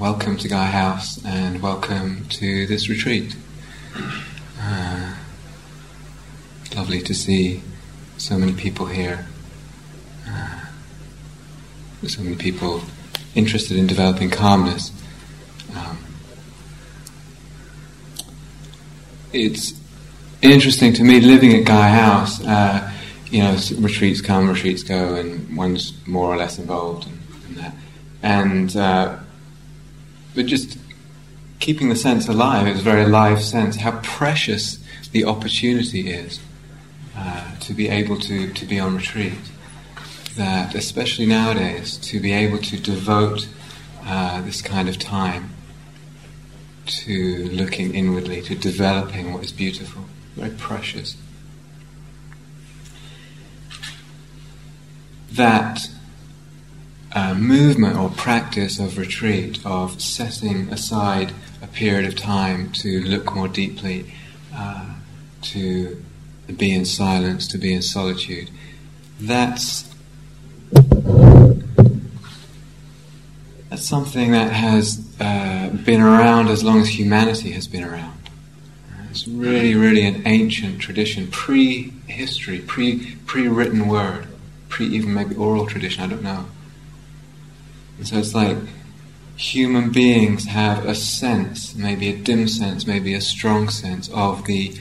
welcome to Gaia House and welcome to this retreat. Uh, lovely to see so many people here. Uh, so many people interested in developing calmness. Um, it's interesting to me living at Gaia House. Uh, you know, retreats come, retreats go, and one's more or less involved in, that. And uh, but just keeping the sense alive, it's a very alive sense, how precious the opportunity is uh, to be able to, to be on retreat. That, especially nowadays, to be able to devote uh, this kind of time to looking inwardly, to developing what is beautiful, very precious. That movement or practice of retreat, of setting aside a period of time to look more deeply, uh, to be in silence, to be in solitude, that's that's something that has uh, been around as long as humanity has been around. It's really, really an ancient tradition, pre-history, pre pre-written word, pre even maybe oral tradition. I don't know. And so it's like human beings have a sense, maybe a dim sense, maybe a strong sense of the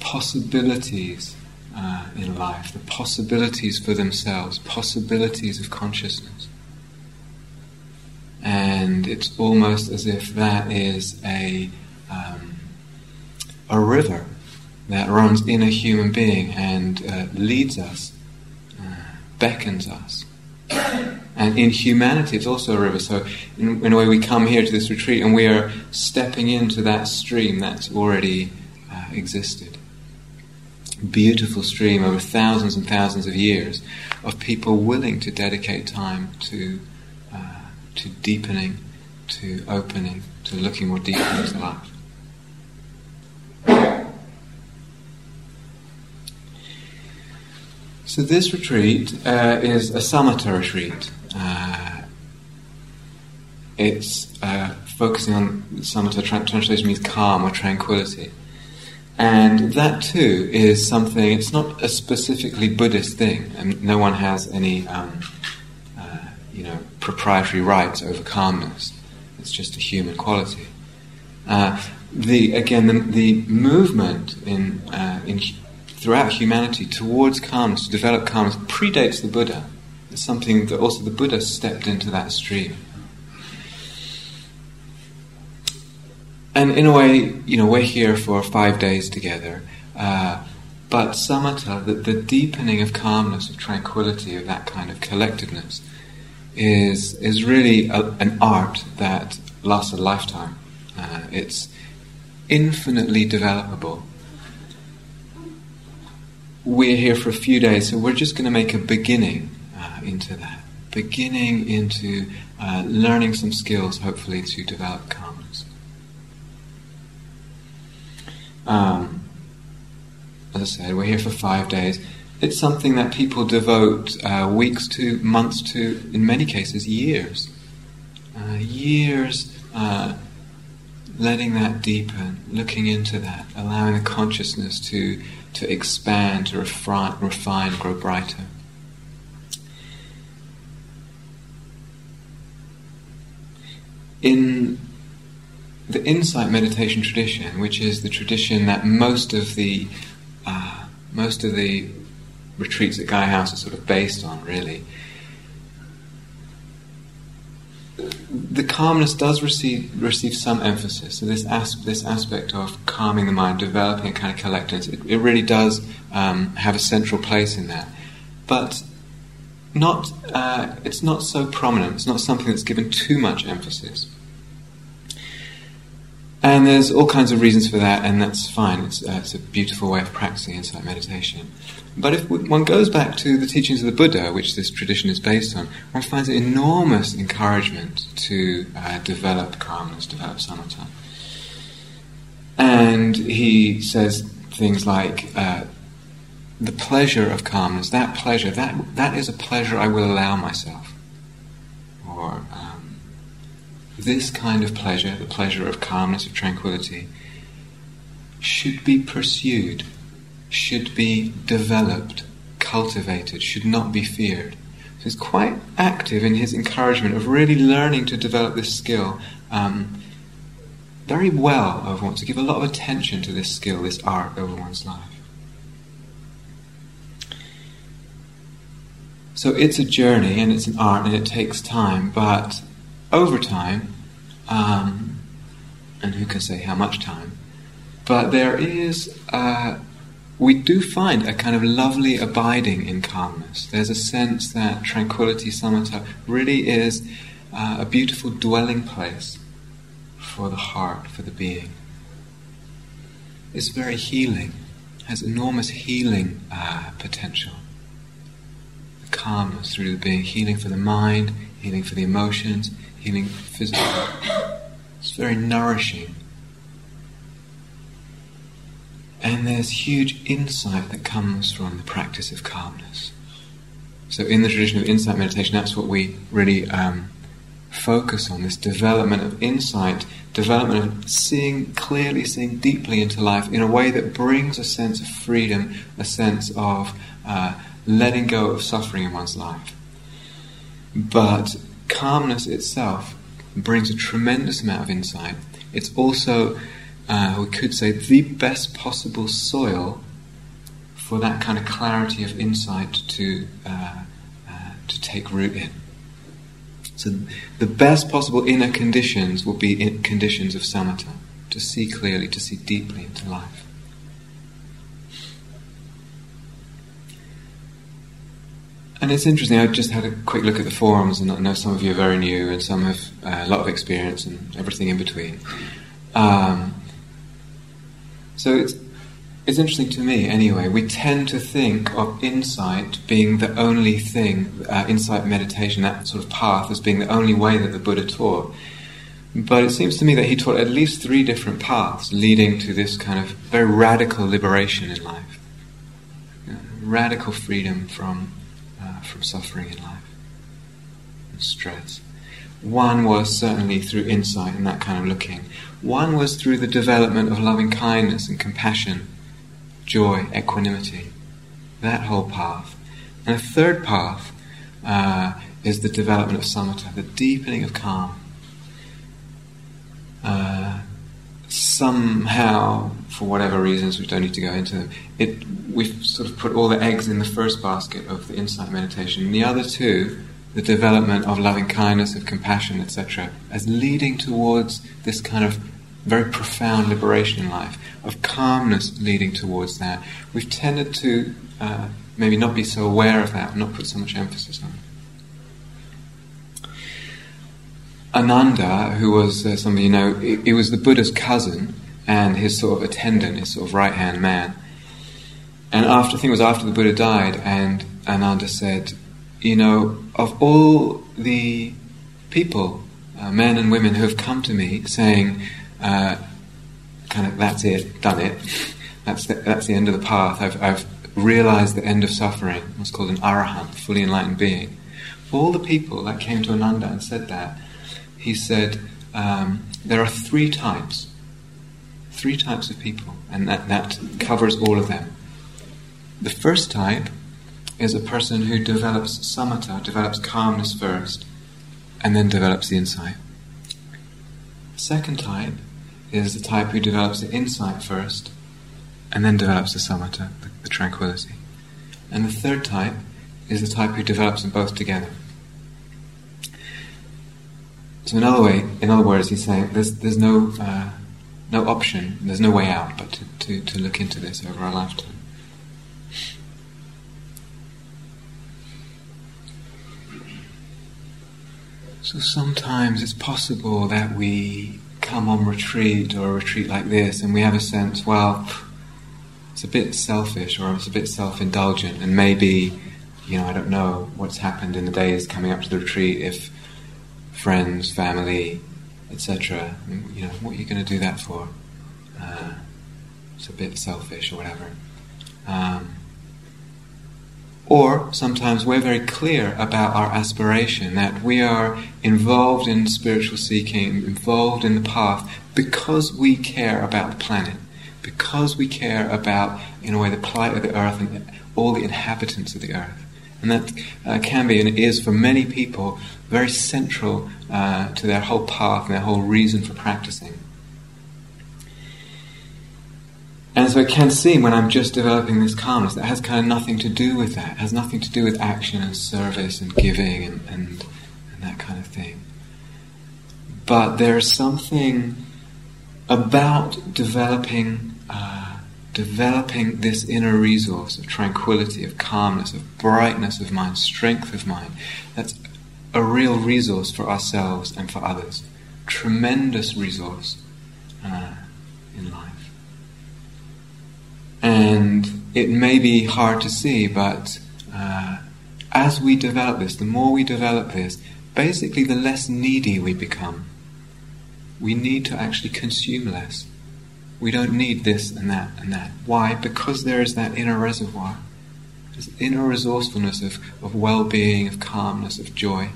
possibilities uh, in life, the possibilities for themselves, possibilities of consciousness. And it's almost as if that is a, um, a river that runs in a human being and uh, leads us, uh, beckons us. And in humanity, it's also a river. So, in, in, a way, we come here to this retreat and we are stepping into that stream that's already uh, existed. Beautiful stream over thousands and thousands of years of people willing to dedicate time to, uh, to deepening, to opening, to looking more deeply into life. So this retreat uh, is a samatha retreat. Uh, it's uh, focusing on samatha tra- translation means calm or tranquility. And that too is something, it's not a specifically Buddhist thing. And no one has any, um, uh, you know, proprietary rights over calmness. It's just a human quality. Uh, the, again, the, the movement in, uh, in, throughout humanity towards calmness, to develop calmness, predates the Buddha. Something that also the Buddha stepped into that stream. And in a way, you know, we're here for five days together. Uh, but samatha, the, the deepening of calmness, of tranquility, of that kind of collectedness, is is really a, an art that lasts a lifetime. Uh, it's infinitely developable. We're here for a few days, so we're just going to make a beginning into that, beginning into uh, learning some skills, hopefully, to develop calmness. Um, as I said, we're here for five days. It's something that people devote uh, weeks to, months to, in many cases, years. Uh, years uh, letting that deepen, looking into that, allowing the consciousness to, to expand, to refine, refine, grow brighter. In the insight meditation tradition, which is the tradition that most of the uh, most of the retreats at Gaia House are sort of based on, really. The calmness does receive receive some emphasis. So this as, this aspect of calming the mind, developing a kind of collectedness, it, it really does um, have a central place in that. But not uh, it's not so prominent. It's not something that's given too much emphasis. And there's all kinds of reasons for that, and that's fine. It's, uh, it's a beautiful way of practicing insight meditation. But if one goes back to the teachings of the Buddha, which this tradition is based on, one finds enormous encouragement to uh, develop calmness, develop samatha. And he says things like, uh, the pleasure of calmness, that pleasure, that, that is a pleasure I will allow myself. Or, um, this kind of pleasure, the pleasure of calmness, of tranquility, should be pursued, should be developed, cultivated, should not be feared. So he's quite active in his encouragement of really learning to develop this skill um, very well over one, to give a lot of attention to this skill, this art over one's life. So it's a journey and it's an art and it takes time, but over time, um, and who can say how much time, but there is, we do find a kind of lovely abiding in calmness. There's a sense that tranquility, samatha, really is uh, a beautiful dwelling place for the heart, for the being. It's very healing, has enormous healing uh, potential calmness through the being, healing for the mind, healing for the emotions, healing physically. It's very nourishing. And there's huge insight that comes from the practice of calmness. So, in the tradition of insight meditation, that's what we really um, focus on this development of insight, development of seeing clearly, seeing deeply into life in a way that brings a sense of freedom, a sense of uh, letting go of suffering in one's life. But calmness itself brings a tremendous amount of insight. It's also, uh, we could say, the best possible soil for that kind of clarity of insight to uh, uh, to take root in. So, the best possible inner conditions will be conditions of samatha, to see clearly, to see deeply into life. And it's interesting. I just had a quick look at the forums, and I know some of you are very new, and some have uh, a lot of experience, and everything in between. Um, so it's it's interesting to me, anyway. We tend to think of insight being the only thing, uh, insight meditation, that sort of path, as being the only way that the Buddha taught. But it seems to me that he taught at least three different paths leading to this kind of very radical liberation in life, you know, radical freedom from from suffering in life and stress. One was certainly through insight and that kind of looking. One was through the development of loving kindness and compassion, joy, equanimity, that whole path. And a third path uh, is the development of samatha, the deepening of calm. Uh, somehow, for whatever reasons, we don't need to go into them, it, we've sort of put all the eggs in the first basket of the insight meditation. And the other two, the development of loving kindness, of compassion, etc., as leading towards this kind of very profound liberation in life, of calmness leading towards that. We've tended to uh, maybe not be so aware of that, not put so much emphasis on it. Ananda, who was uh, some of you know, he, was the Buddha's cousin and his sort of attendant, his sort of right hand man. And after, I think it was after the Buddha died, and Ananda said, You know, of all the people, uh, men and women who have come to me saying, uh, kind of, that's it, done it, that's the, that's the end of the path, I've, I've realized the end of suffering, what's called an arahant, fully enlightened being. all the people that came to Ananda and said that, he said, um, there are three types. Three types of people, and that, that covers all of them. The first type is a person who develops samatha, develops calmness first, and then develops the insight. The second type is the type who develops the insight first, and then develops the samatha, the, the tranquility. And the third type is the type who develops them both together. So in other way, in other words, he's saying there's there's no uh, no option, there's no way out but to, to, to look into this over a lifetime. So sometimes it's possible that we come on retreat or a retreat like this and we have a sense, well, it's a bit selfish or it's a bit self indulgent, and maybe, you know, I don't know what's happened in the days coming up to the retreat if friends, family, etc. You know, what are you going to do that for? Uh, it's a bit selfish or whatever. Um, Or sometimes we're very clear about our aspiration, that we are involved in spiritual seeking, involved in the path, because we care about the planet, because we care about, in a way, the plight of the earth and all the inhabitants of the earth. And that uh, can be and is for many people very central uh, to their whole path and their whole reason for practicing. And so it can seem when I'm just developing this calmness that has kind of nothing to do with that, has nothing to do with action and service and giving and, and, and that kind of thing. But there's something about developing uh, developing this inner resource of tranquility, of calmness, of brightness of mind, strength of mind. That's a real resource for ourselves and for others. Tremendous resource uh, in life. And it may be hard to see, but uh, as we develop this, the more we develop this, basically the less needy we become. We need to actually consume less. We don't need this and that and that. Why? Because there is that inner reservoir, this inner resourcefulness of, of well being, of calmness, of joy.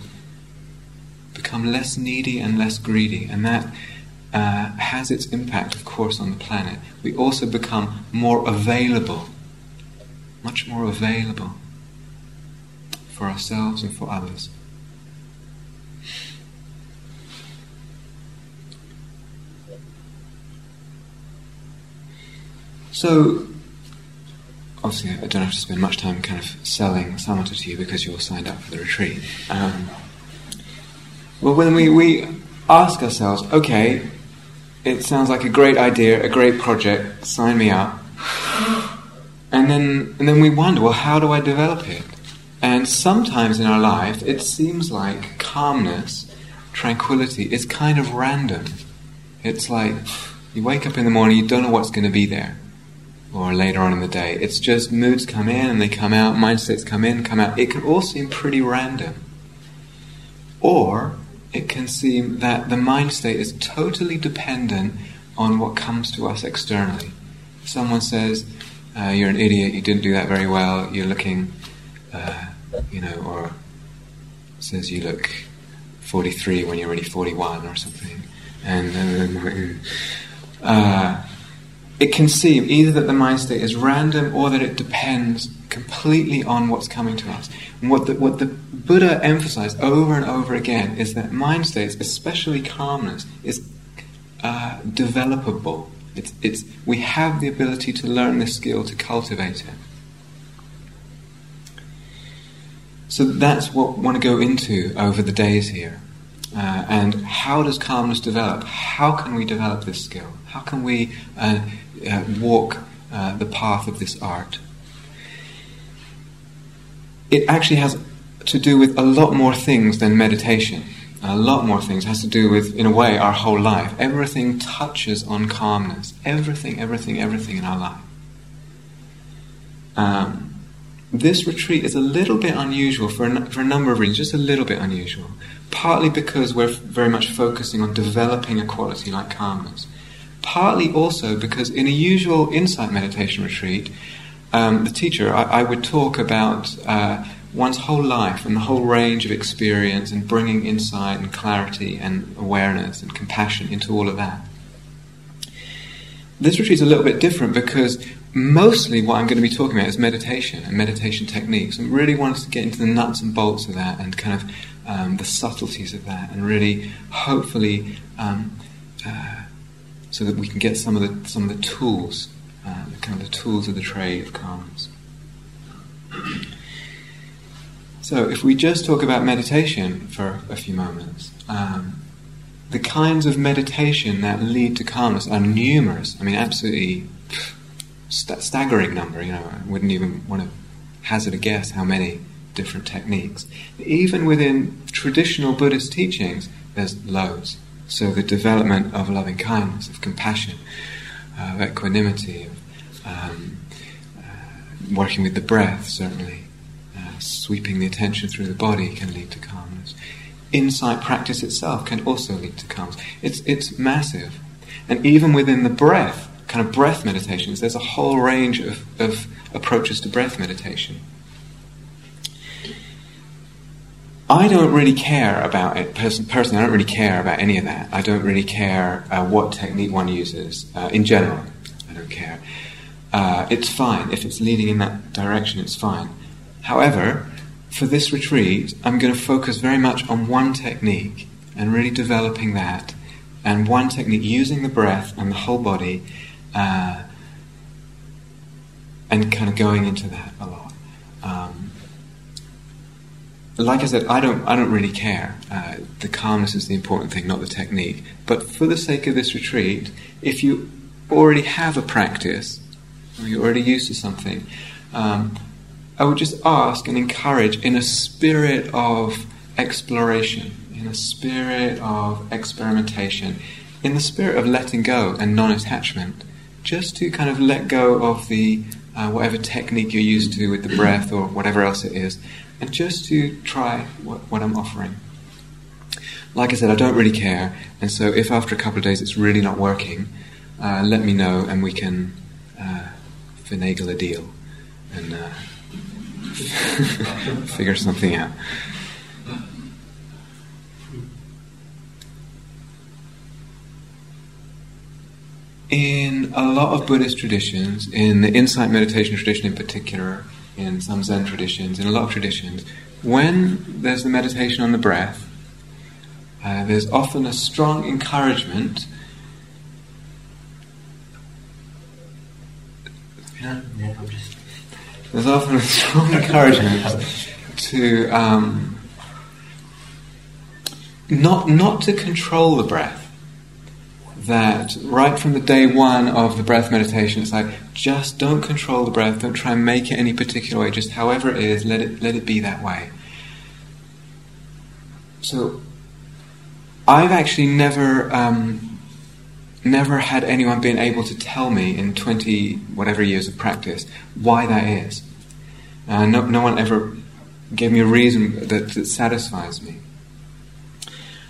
Become less needy and less greedy, and that uh, has its impact, of course, on the planet. We also become more available, much more available for ourselves and for others. So, obviously, I don't have to spend much time kind of selling samatha to you because you're signed up for the retreat. Um, well, when we, we ask ourselves, okay, it sounds like a great idea, a great project, sign me up. And then, and then we wonder, well, how do I develop it? And sometimes in our life, it seems like calmness, tranquility is kind of random. It's like you wake up in the morning, you don't know what's going to be there, or later on in the day. It's just moods come in and they come out, mindsets come in, come out. It can all seem pretty random. Or it can seem that the mind state is totally dependent on what comes to us externally. Someone says, uh, You're an idiot, you didn't do that very well, you're looking, uh, you know, or says you look 43 when you're really 41 or something. And uh, it can seem either that the mind state is random or that it depends completely on what's coming to us. And what the, what the Buddha emphasized over and over again is that mind states, especially calmness, is uh, developable. It's, it's, we have the ability to learn this skill, to cultivate it. So that's what we want to go into over the days here. Uh, and how does calmness develop? How can we develop this skill? How can we uh, uh walk uh, the path of this art? It actually has to do with a lot more things than meditation. A lot more things. It has to do with, in a way, our whole life. Everything touches on calmness. Everything, everything, everything in our life. Um, this retreat is a little bit unusual for a, for a number of reasons, just a little bit unusual. Partly because we're very much focusing on developing a quality like calmness. Partly also because in a usual insight meditation retreat, um, the teacher, I, I, would talk about uh, one's whole life and the whole range of experience and bringing insight and clarity and awareness and compassion into all of that. This retreat is a little bit different because mostly what I'm going to be talking about is meditation and meditation techniques. and really want to get into the nuts and bolts of that and kind of um, the subtleties of that and really, hopefully, um, uh, so that we can get some of the some of the tools, uh, kind of the tools of the trade of calmness. So, if we just talk about meditation for a few moments, um, the kinds of meditation that lead to calmness are numerous. I mean, absolutely st- staggering number. You know, I wouldn't even want to hazard a guess how many different techniques. Even within traditional Buddhist teachings, there's loads. So, the development of loving kindness, of compassion, uh, of equanimity, of um, uh, working with the breath, certainly sweeping the attention through the body can lead to calmness. Insight practice itself can also lead to calmness. It's, it's massive. And even within the breath, kind of breath meditations, there's a whole range of, of approaches to breath meditation. I don't really care about it. Person, personally, I don't really care about any of that. I don't really care uh, what technique one uses. Uh, in general, I don't care. Uh, it's fine. If it's leading in that direction, it's fine. However, for this retreat, I'm going to focus very much on one technique and really developing that, and one technique using the breath and the whole body, uh, and kind of going into that a lot. Like I said, I don't, I don't really care. Uh, the calmness is the important thing, not the technique. But for the sake of this retreat, if you already have a practice, or you're already used to something, um, I would just ask and encourage in a spirit of exploration, in a spirit of experimentation, in the spirit of letting go and non attachment, just to kind of let go of the uh, whatever technique you're used to with the breath or whatever else it is, and just to try what, what I'm offering. Like I said, I don't really care, and so if after a couple of days it's really not working, uh, let me know and we can uh, finagle a deal and uh, figure something out. In a lot of Buddhist traditions, in the insight meditation tradition in particular, in some Zen traditions, in a lot of traditions, when there's the meditation on the breath, uh, there's often a strong encouragement. there's often a strong encouragement to um, not not to control the breath that right from the day one of the breath meditation, it's like just don't control the breath, don't try and make it any particular way, just however it is, let it let it be that way. So, I've actually never um, never had anyone being able to tell me in twenty whatever years of practice why that is. Uh, no, no one ever gave me a reason that, that satisfies me.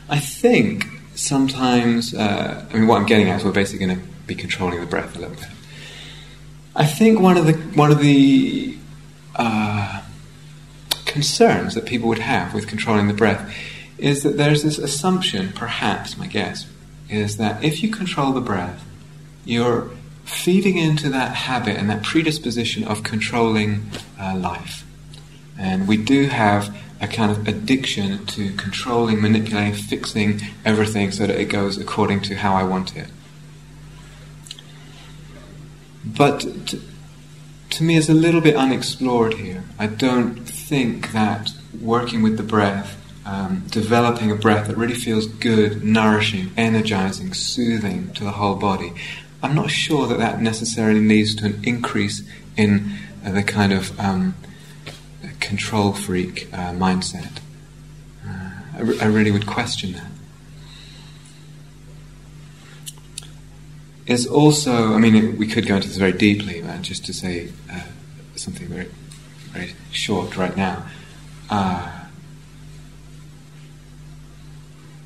I think sometimes, uh, I mean, what I'm getting at is we're basically going to be controlling the breath a little bit. I think one of the one of the uh, concerns that people would have with controlling the breath is that there's this assumption, perhaps my guess, is that if you control the breath, you're feeding into that habit and that predisposition of controlling uh, life. And we do have a kind of addiction to controlling, manipulating, fixing everything so that it goes according to how I want it. But to, to me, it's a little bit unexplored here. I don't think that working with the breath, um, developing a breath that really feels good, nourishing, energizing, soothing to the whole body, I'm not sure that that necessarily leads to an increase in uh, the kind of um, control freak uh, mindset. Uh, I, re- I, really would question that. Is also, I mean, it, we could go into this very deeply, but just to say uh, something very, very short right now. Uh,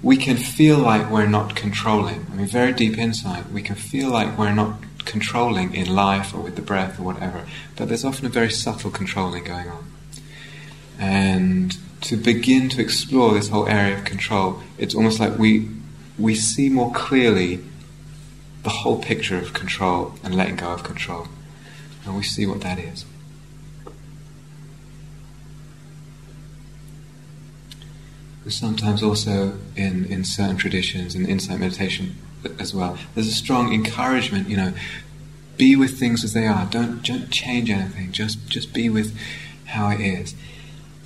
we can feel like we're not controlling. I mean, very deep inside, we can feel like we're not controlling in life or with the breath or whatever, but there's often a very subtle controlling going on and to begin to explore this whole area of control, it's almost like we we see more clearly the whole picture of control and letting go of control, and we see what that is. Sometimes also in, in certain traditions, in insight meditation as well, there's a strong encouragement, you know, be with things as they are. Don't, don't change anything. Just just be with how it is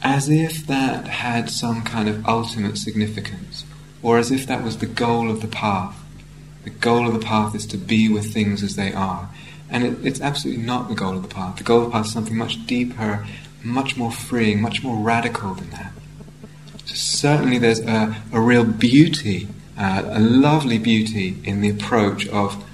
as if that had some kind of ultimate significance, or as if that was the goal of the path. The goal of the path is to be with things as they are. And it, it's absolutely not the goal of the path. The goal of the path is something much deeper, much more freeing, much more radical than that. So certainly there's a, a real beauty, uh, a lovely beauty in the approach of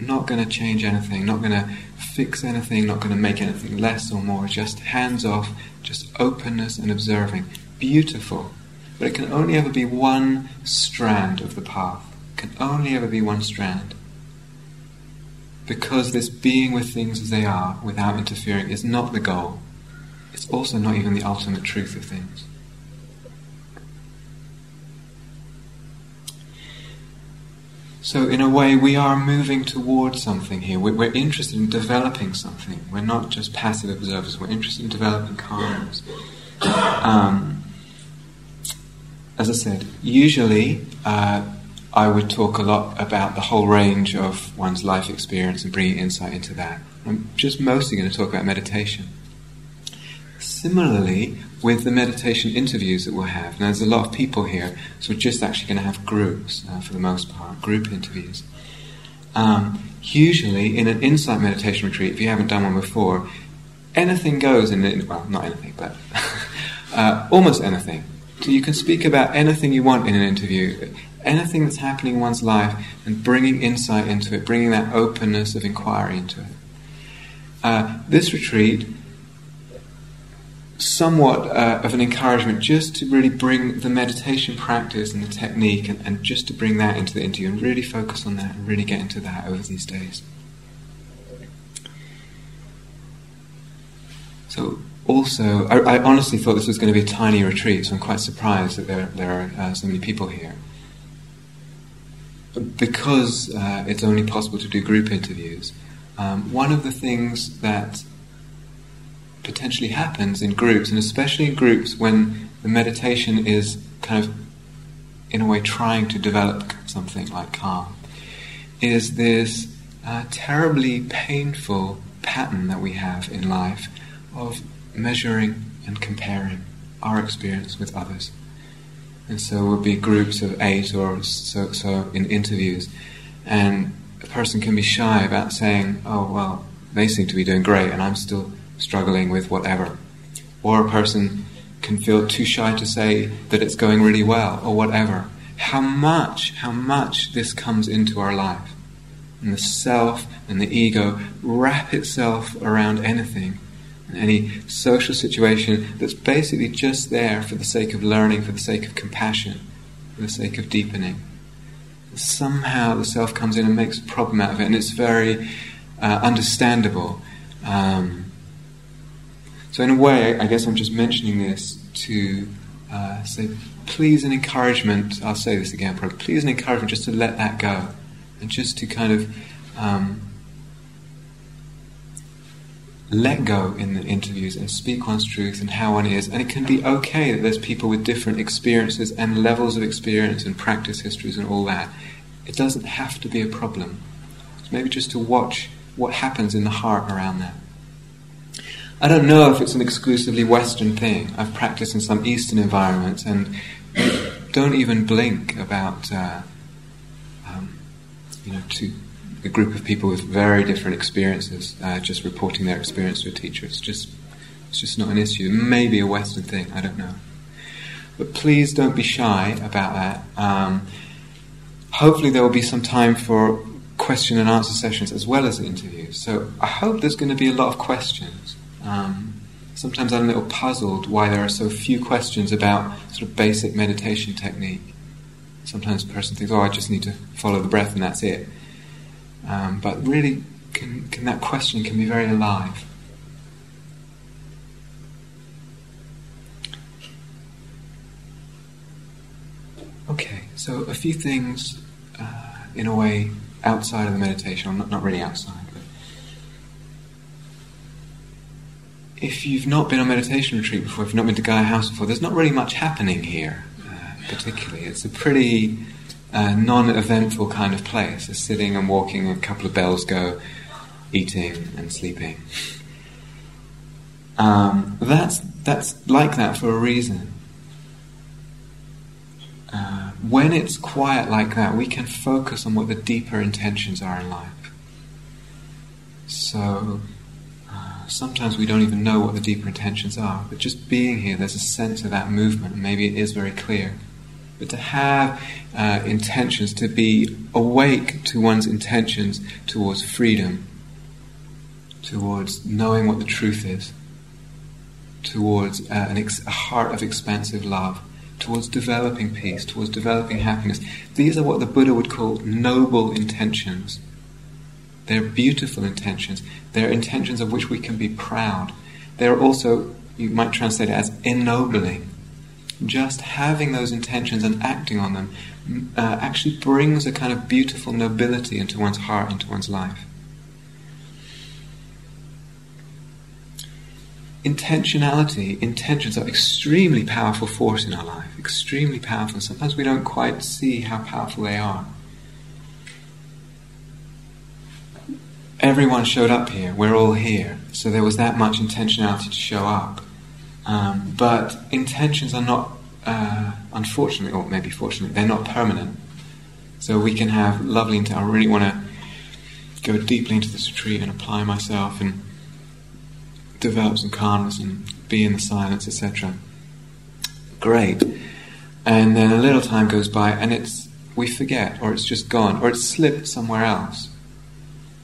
not going to change anything, not going to fix anything, not going to make anything less or more, just hands off, just openness and observing. Beautiful. But it can only ever be one strand of the path. It can only ever be one strand. Because this being with things as they are, without interfering, is not the goal. It's also not even the ultimate truth of things. So, in a way, we are moving towards something here. We're, we're, interested in developing something. We're not just passive observers, we're interested in developing calmness. Um, as I said, usually uh, I would talk a lot about the whole range of one's life experience and bringing insight into that. I'm just mostly going to talk about meditation. Similarly, with the meditation interviews that we'll have, now there's a lot of people here, so we're just actually going to have groups uh, for the most part, group interviews. Um, usually, in an insight meditation retreat, if you haven't done one before, anything goes in it, well, not anything, but uh, almost anything. So you can speak about anything you want in an interview, anything that's happening in one's life, and bringing insight into it, bringing that openness of inquiry into it. Uh, this retreat somewhat uh, of an encouragement just to really bring the meditation practice and the technique and, and, just to bring that into the interview and really focus on that and really get into that over these days. So, also, I, I honestly thought this was going to be a tiny retreat, so I'm quite surprised that there, there are uh, so many people here. Because uh, it's only possible to do group interviews, um, one of the things that potentially happens in groups, and especially in groups when the meditation is kind of, in a way, trying to develop something like calm, is this uh, terribly painful pattern that we have in life of measuring and comparing our experience with others. And so we'll be groups of eight or so, so in interviews, and a person can be shy about saying, "Oh well, they seem to be doing great, and I'm still struggling with whatever. Or a person can feel too shy to say that it's going really well or whatever. How much, how much this comes into our life. And the self and the ego wrap itself around anything, any social situation that's basically just there for the sake of learning, for the sake of compassion, for the sake of deepening. Somehow the self comes in and makes a problem out of it, and it's very uh, understandable. Um, so, in a way, I guess I'm just mentioning this to uh, say, please, an encouragement. I'll say this again, probably. Please, an encouragement just to let that go and just to kind of um, let go in the interviews and speak one's truth and how one is. And it can be okay that there's people with different experiences and levels of experience and practice histories and all that. It doesn't have to be a problem. It's maybe just to watch what happens in the heart around that. I don't know if it's an exclusively Western thing. I've practiced in some Eastern environments and don't even blink about, uh, um, you know, to a group of people with very different experiences, uh, just reporting their experience to a teacher. It's just, it's just not an issue. Maybe a Western thing. I don't know. But please don't be shy about that. Um, hopefully, there will be some time for question and answer sessions as well as interviews. So I hope there's going to be a lot of questions. Um, sometimes I'm a little puzzled why there are so few questions about sort of basic meditation technique. Sometimes a person thinks, oh, I just need to follow the breath and that's it. Um, but really, can, can that question can be very alive. Okay, so a few things, uh, in a way, outside of the meditation, not, not really outside. If you've not been on a meditation retreat before, if you've not been to Gaia House before, there's not really much happening here, uh, particularly. It's a pretty uh, non-eventful kind of place. It's sitting and walking, a couple of bells go, eating and sleeping. Um, that's that's like that for a reason. Uh, when it's quiet like that, we can focus on what the deeper intentions are in life. So sometimes we don't even know what the deeper intentions are, but just being here, there's a sense of that movement, maybe it is very clear. But to have uh, intentions, to be awake to one's intentions towards freedom, towards knowing what the truth is, towards uh, ex- a heart of expansive love, towards developing peace, towards developing happiness. These are what the Buddha would call noble intentions. They're beautiful intentions. They're intentions of which we can be proud. They're also, you might translate it as ennobling. Just having those intentions and acting on them uh, actually brings a kind of beautiful nobility into one's heart, into one's life. Intentionality, intentions are extremely powerful force in our life, extremely powerful. Sometimes we don't quite see how powerful they are. Everyone showed up here. We're all here. So there was that much intentionality to show up. Um, but intentions are not, uh, unfortunately, or maybe fortunately, they're not permanent. So we can have lovely intent. I really want to go deeply into this retreat and apply myself and develop some calmness and be in the silence, etc. Great. And then a little time goes by and it's we forget, or it's just gone, or it's slipped somewhere else.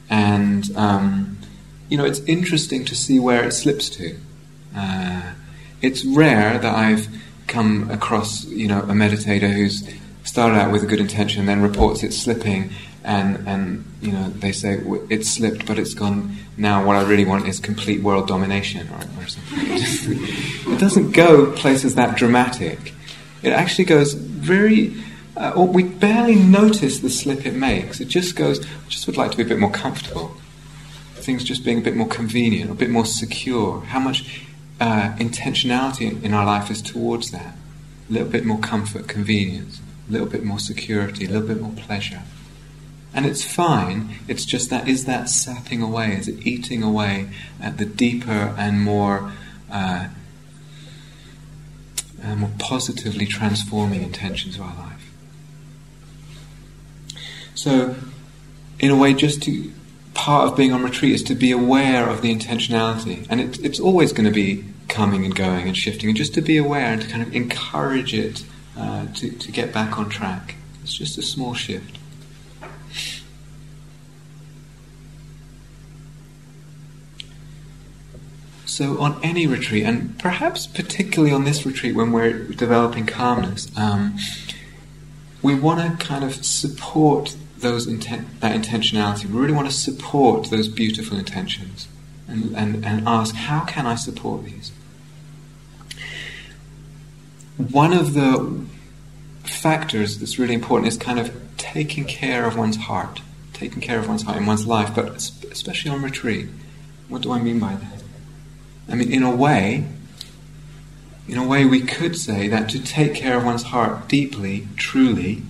And um, you know, it's interesting to see where it slips to. Uh, it's rare that I've come across, you know, a meditator who's started out with a good intention then reports it slipping and and you know they say it slipped but it's gone. Now what I really want is complete world domination or, or something. It doesn't go places that dramatic. It actually goes very uh, or we barely notice the slip it makes. It just goes I just would like to be a bit more comfortable. Things just being a bit more convenient a bit more secure. How much uh, intentionality in our life is towards that? A little bit more comfort convenience. A little bit more security a little bit more pleasure. And it's fine, it's just that is that sapping away, is it eating away at the deeper and more, uh, uh, more positively transforming intentions of our life. So, in a way, just to part of being on retreat is to be aware of the intentionality, and it, it's always going to be coming and going and shifting, and just to be aware and to kind of encourage it uh, to, to get back on track. It's just a small shift. So, on any retreat, and perhaps particularly on this retreat when we're developing calmness, um, we want to kind of support those intent, that intentionality. We really want to support those beautiful intentions and, and, and ask, how can I support these? One of the factors that's really important is kind of taking care of one's heart, taking care of one's heart in one's life, but especially on retreat. What do I mean by that? I mean, in a way, in a way, we could say that to take care of one's heart deeply, truly,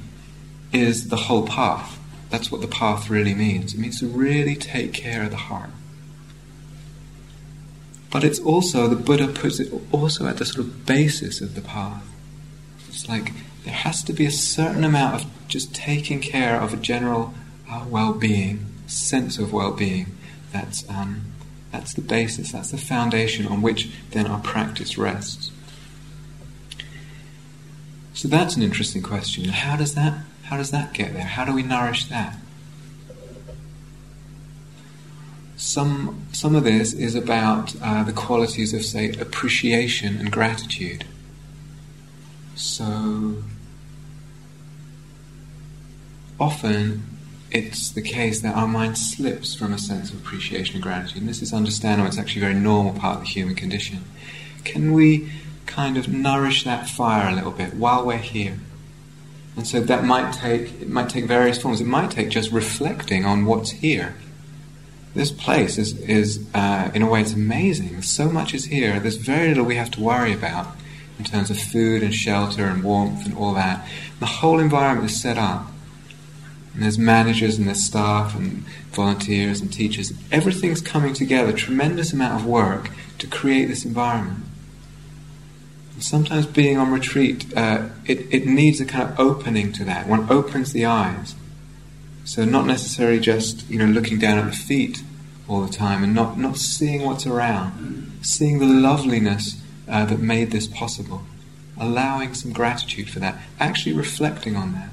is the whole path. That's what the path really means. It means to really take care of the heart. But it's also, the Buddha puts it also at the sort of basis of the path. It's like there has to be a certain amount of just taking care of a general uh, well being, sense of well being that's um, that's the basis, that's the foundation on which then our practice rests. So that's an interesting question. How does that how does that get there? How do we nourish that? Some some of this is about uh, the qualities of say appreciation and gratitude. So often it's the case that our mind slips from a sense of appreciation and gratitude. And this is understandable, it's actually a very normal part of the human condition. Can we kind of nourish that fire a little bit while we're here? And so that might take it might take various forms. It might take just reflecting on what's here. This place is, is uh, in a way, it's amazing. So much is here. There's very little we have to worry about in terms of food and shelter and warmth and all that. The whole environment is set up and there's managers and there's staff and volunteers and teachers. Everything's coming together, tremendous amount of work to create this environment. Sometimes being on retreat, uh, it, it needs a kind of opening to that. One opens the eyes. So not necessarily just, you know, looking down at the feet all the time and not, not seeing what's around, seeing the loveliness uh, that made this possible, allowing some gratitude for that, actually reflecting on that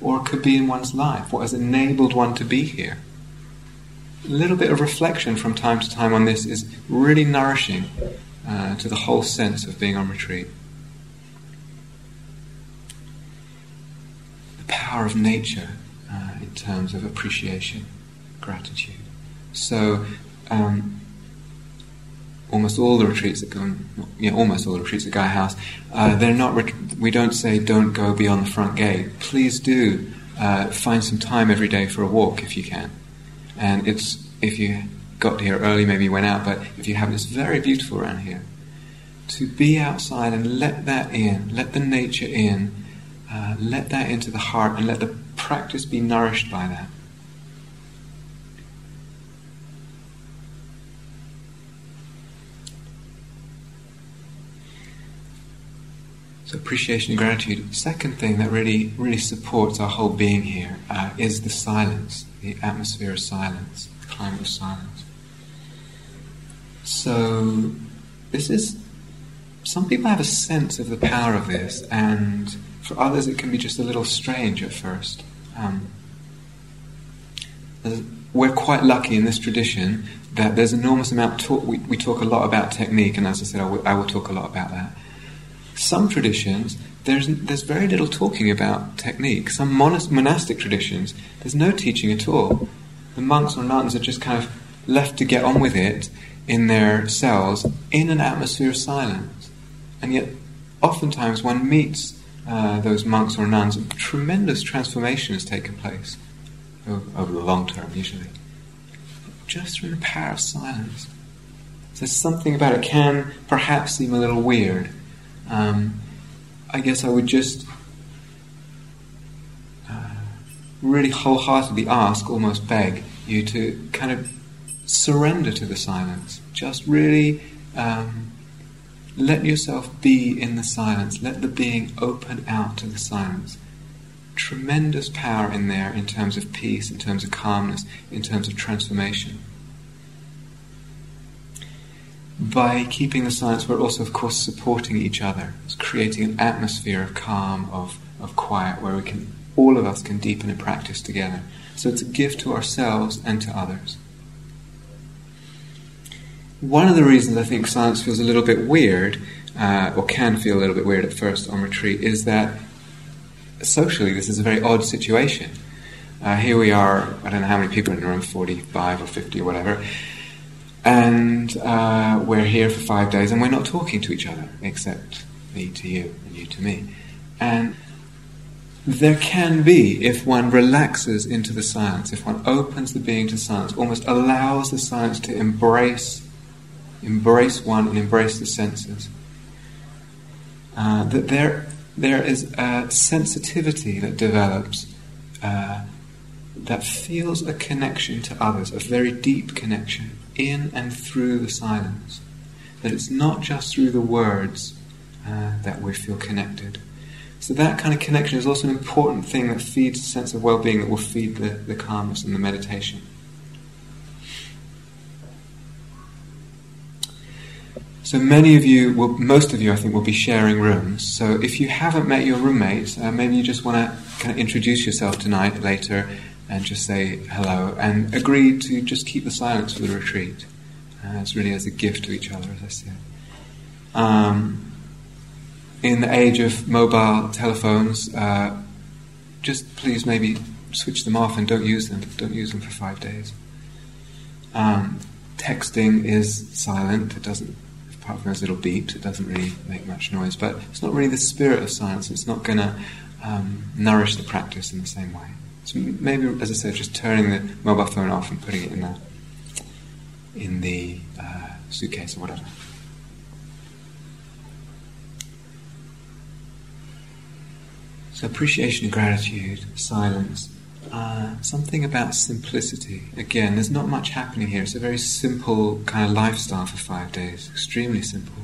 or it could be in one's life, what has enabled one to be here. A little bit of reflection from time to time on this is really nourishing uh, to the whole sense of being on retreat. The power of nature uh, in terms of appreciation, gratitude. So, um, almost all the retreats that go, yeah, almost all the retreats at Gaia House, uh, they're not. Ret- we don't say don't go beyond the front gate. Please do uh, find some time every day for a walk if you can. And it's if you got here early, maybe went out, but if you haven't, it's very beautiful around here. To be outside and let that in, let the nature in, uh, let that into the heart, and let the practice be nourished by that. So appreciation and gratitude. Second thing that really, really supports our whole being here uh, is the silence, the atmosphere of silence, the climate of silence. So this is. Some people have a sense of the power of this, and for others it can be just a little strange at first. Um, we're quite lucky in this tradition that there's enormous amount. Talk, we, we talk a lot about technique, and as I said, I will, I will talk a lot about that some traditions, there's, there's very little talking about technique. Some monastic traditions, there's no teaching at all. The monks or nuns are just kind of left to get on with it in their cells in an atmosphere of silence. And yet, oftentimes, one meets uh, those monks or nuns, and tremendous transformation has taken place over, over the long term, usually. Just through the power of silence. So, something about it can perhaps seem a little weird um, I guess I would just uh, really wholeheartedly ask, almost beg, you to kind of surrender to the silence. Just really um, let yourself be in the silence. Let the being open out to the silence. Tremendous power in there in terms of peace, in terms of calmness, in terms of transformation by keeping the silence, we're also, of course, supporting each other. It's creating an atmosphere of calm, of, of quiet, where we can, all of us can deepen and practice together. So it's a gift to ourselves and to others. One of the reasons I think silence feels a little bit weird, uh, or can feel a little bit weird at first on retreat, is that socially this is a very odd situation. Uh, here we are, I don't know how many people in the room, 45 or 50 or whatever, and uh, we're here for five days and we're not talking to each other except me to you and you to me. And there can be, if one relaxes into the silence, if one opens the being to silence, almost allows the silence to embrace, embrace one and embrace the senses, uh, that there, there is a sensitivity that develops uh, that feels a connection to others, a very deep connection in and through the silence. That it's not just through the words uh, that we feel connected. So that kind of connection is also an important thing that feeds a sense of well-being that will feed the, the calmness and the meditation. So many of you, will, most of you, I think, will be sharing rooms. So if you haven't met your roommates, uh, maybe you just want to kind of introduce yourself tonight, later, and just say hello and agree to just keep the silence for the retreat. Uh, it's really as a gift to each other, as I said. Um, in the age of mobile telephones, uh, just please maybe switch them off and don't use them. Don't use them for five days. Um, texting is silent. It doesn't, apart from those little beeps, it doesn't really make much noise. But it's not really the spirit of silence. It's not going to um, nourish the practice in the same way. So maybe, as I said, just turning the mobile phone off and putting it in the in the uh, suitcase or whatever. So appreciation and gratitude, silence, uh, something about simplicity. Again, there's not much happening here. It's a very simple kind of lifestyle for five days, extremely simple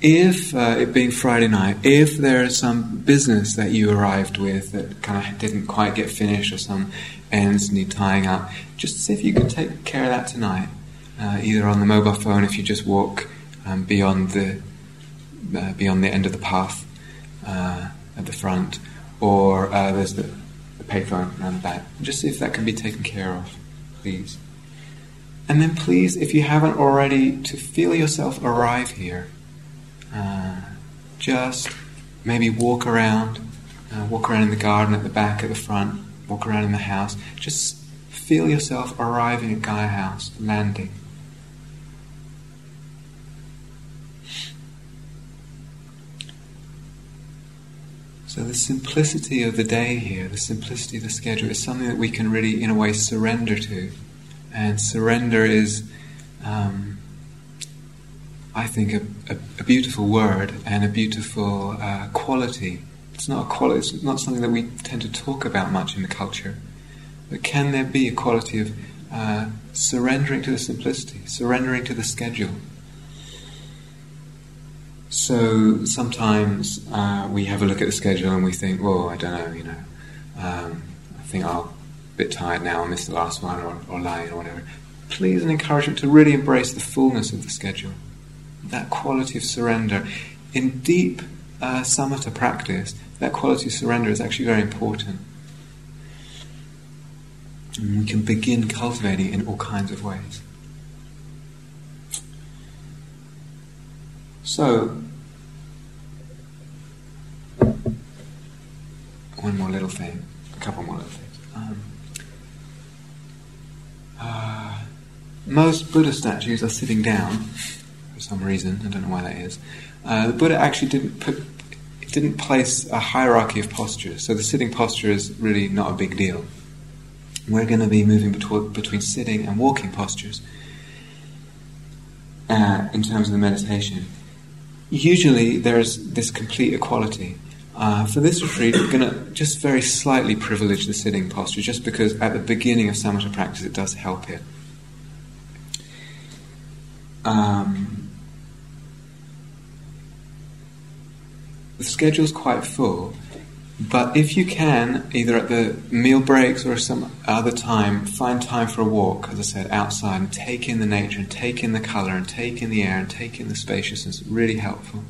if uh, it being Friday night, if there is some business that you arrived with that kind of didn't quite get finished or some ends need tying up, just see if you can take care of that tonight. Uh, either on the mobile phone if you just walk um, beyond the uh, beyond the end of the path uh, at the front, or uh, there's the, the payphone around the back. Just see if that can be taken care of, please. And then please, if you haven't already, to feel yourself arrive here uh, just maybe walk around, uh, walk around in the garden at the back, at the front, walk around in the house. Just feel yourself arriving at Gaia House, landing. So the simplicity of the day here, the simplicity of the schedule, is something that we can really, in a way, surrender to. And surrender is, um, I think, a, a, a, beautiful word and a beautiful uh, quality. It's not a quality. It's not something that we tend to talk about much in the culture. But can there be a quality of uh, surrendering to the simplicity, surrendering to the schedule? So sometimes uh, we have a look at the schedule and we think, well, I don't know, you know, um, I think I'll a bit tired now, I missed the last one or, or lying or whatever. Please an encouragement to really embrace the fullness of the schedule, that quality of surrender. In deep uh, samatha practice, that quality of surrender is actually very important. And we can begin cultivating in all kinds of ways. So, one more little thing, a couple more little things. Um, uh, most Buddha statues are sitting down for some reason. I don't know why that is. Uh, the Buddha actually didn't put, didn't place a hierarchy of postures, so the sitting posture is really not a big deal. We're going to be moving between, between sitting and walking postures uh, in terms of the meditation usually there's this complete equality. Uh, for this retreat, we're going to just very slightly privilege the sitting posture, just because at the beginning of samatha practice it does help it. Um, the schedule's quite full, but if you can, either at the meal breaks or some other time, find time for a walk, as I said, outside and take in the nature and take in the colour and take in the air and take in the spaciousness, really helpful.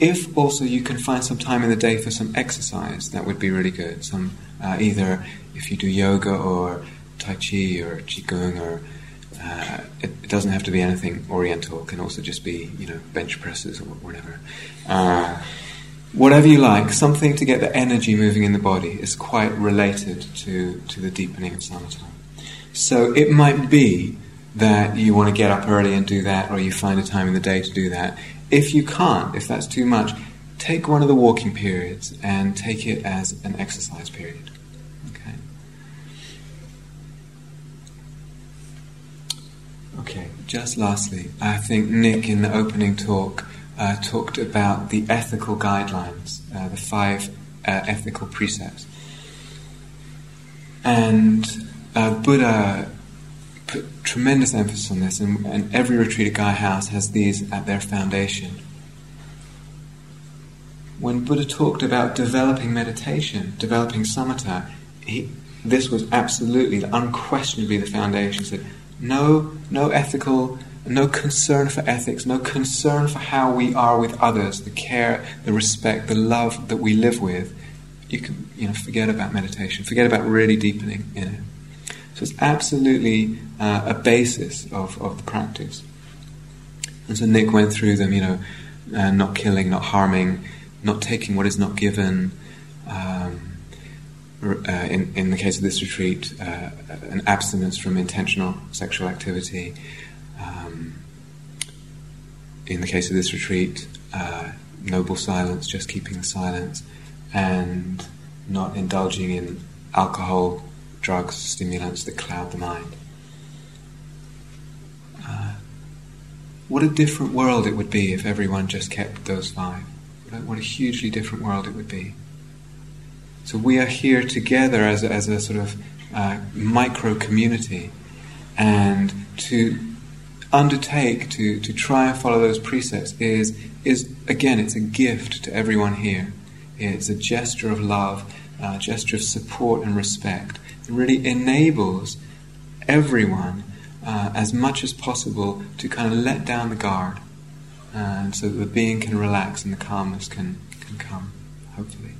If also you can find some time in the day for some exercise, that would be really good. Some uh, either if you do yoga or tai chi or qigong or uh, it, it, doesn't have to be anything oriental. It can also just be you know bench presses or whatever. Uh, whatever you like, something to get the energy moving in the body is quite related to, to the deepening of samatha. So it might be that you want to get up early and do that, or you find a time in the day to do that. If you can't, if that's too much, take one of the walking periods and take it as an exercise period. Okay. Okay, just lastly, I think Nick in the opening talk uh, talked about the ethical guidelines, uh, the five uh, ethical precepts. And uh, Buddha put tremendous emphasis on this, and, and every retreat at Gaia House has these at their foundation. When Buddha talked about developing meditation, developing samatha, he, this was absolutely, unquestionably the foundation. He said, no, no ethical no concern for ethics, no concern for how we are with others, the care, the respect, the love that we live with, you can you know forget about meditation, forget about really deepening in it. So it's absolutely uh, a basis of, of the practice. And so Nick went through them, you know, uh, not killing, not harming, not taking what is not given. Um, uh, in, in the case of this retreat, uh, an abstinence from intentional sexual activity, um, in the case of this retreat, uh, noble silence, just keeping the silence, and not indulging in alcohol, drugs, stimulants that cloud the mind. Uh, what a different world it would be if everyone just kept those five. What a hugely different world it would be. So we are here together as a, as a sort of uh, micro community, and to undertake to, to try and follow those precepts is, is, again, it's a gift to everyone here. It's a gesture of love, a gesture of support and respect. It really enables everyone, uh, as much as possible, to kind of let down the guard, uh, and so that the being can relax and the calmness can, can come, hopefully.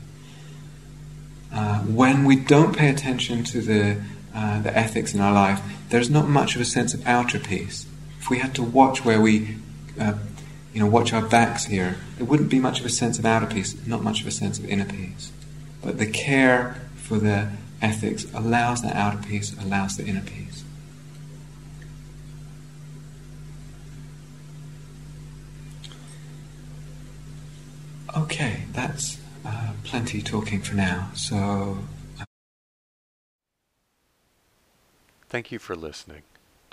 Uh, when we don't pay attention to the, uh, the ethics in our life, there's not much of a sense of outer peace if we had to watch where we, uh, you know, watch our backs here, there wouldn't be much of a sense of outer peace, not much of a sense of inner peace. But the care for the ethics allows that outer peace, allows the inner peace. Okay, that's uh, plenty talking for now, so. Thank you for listening.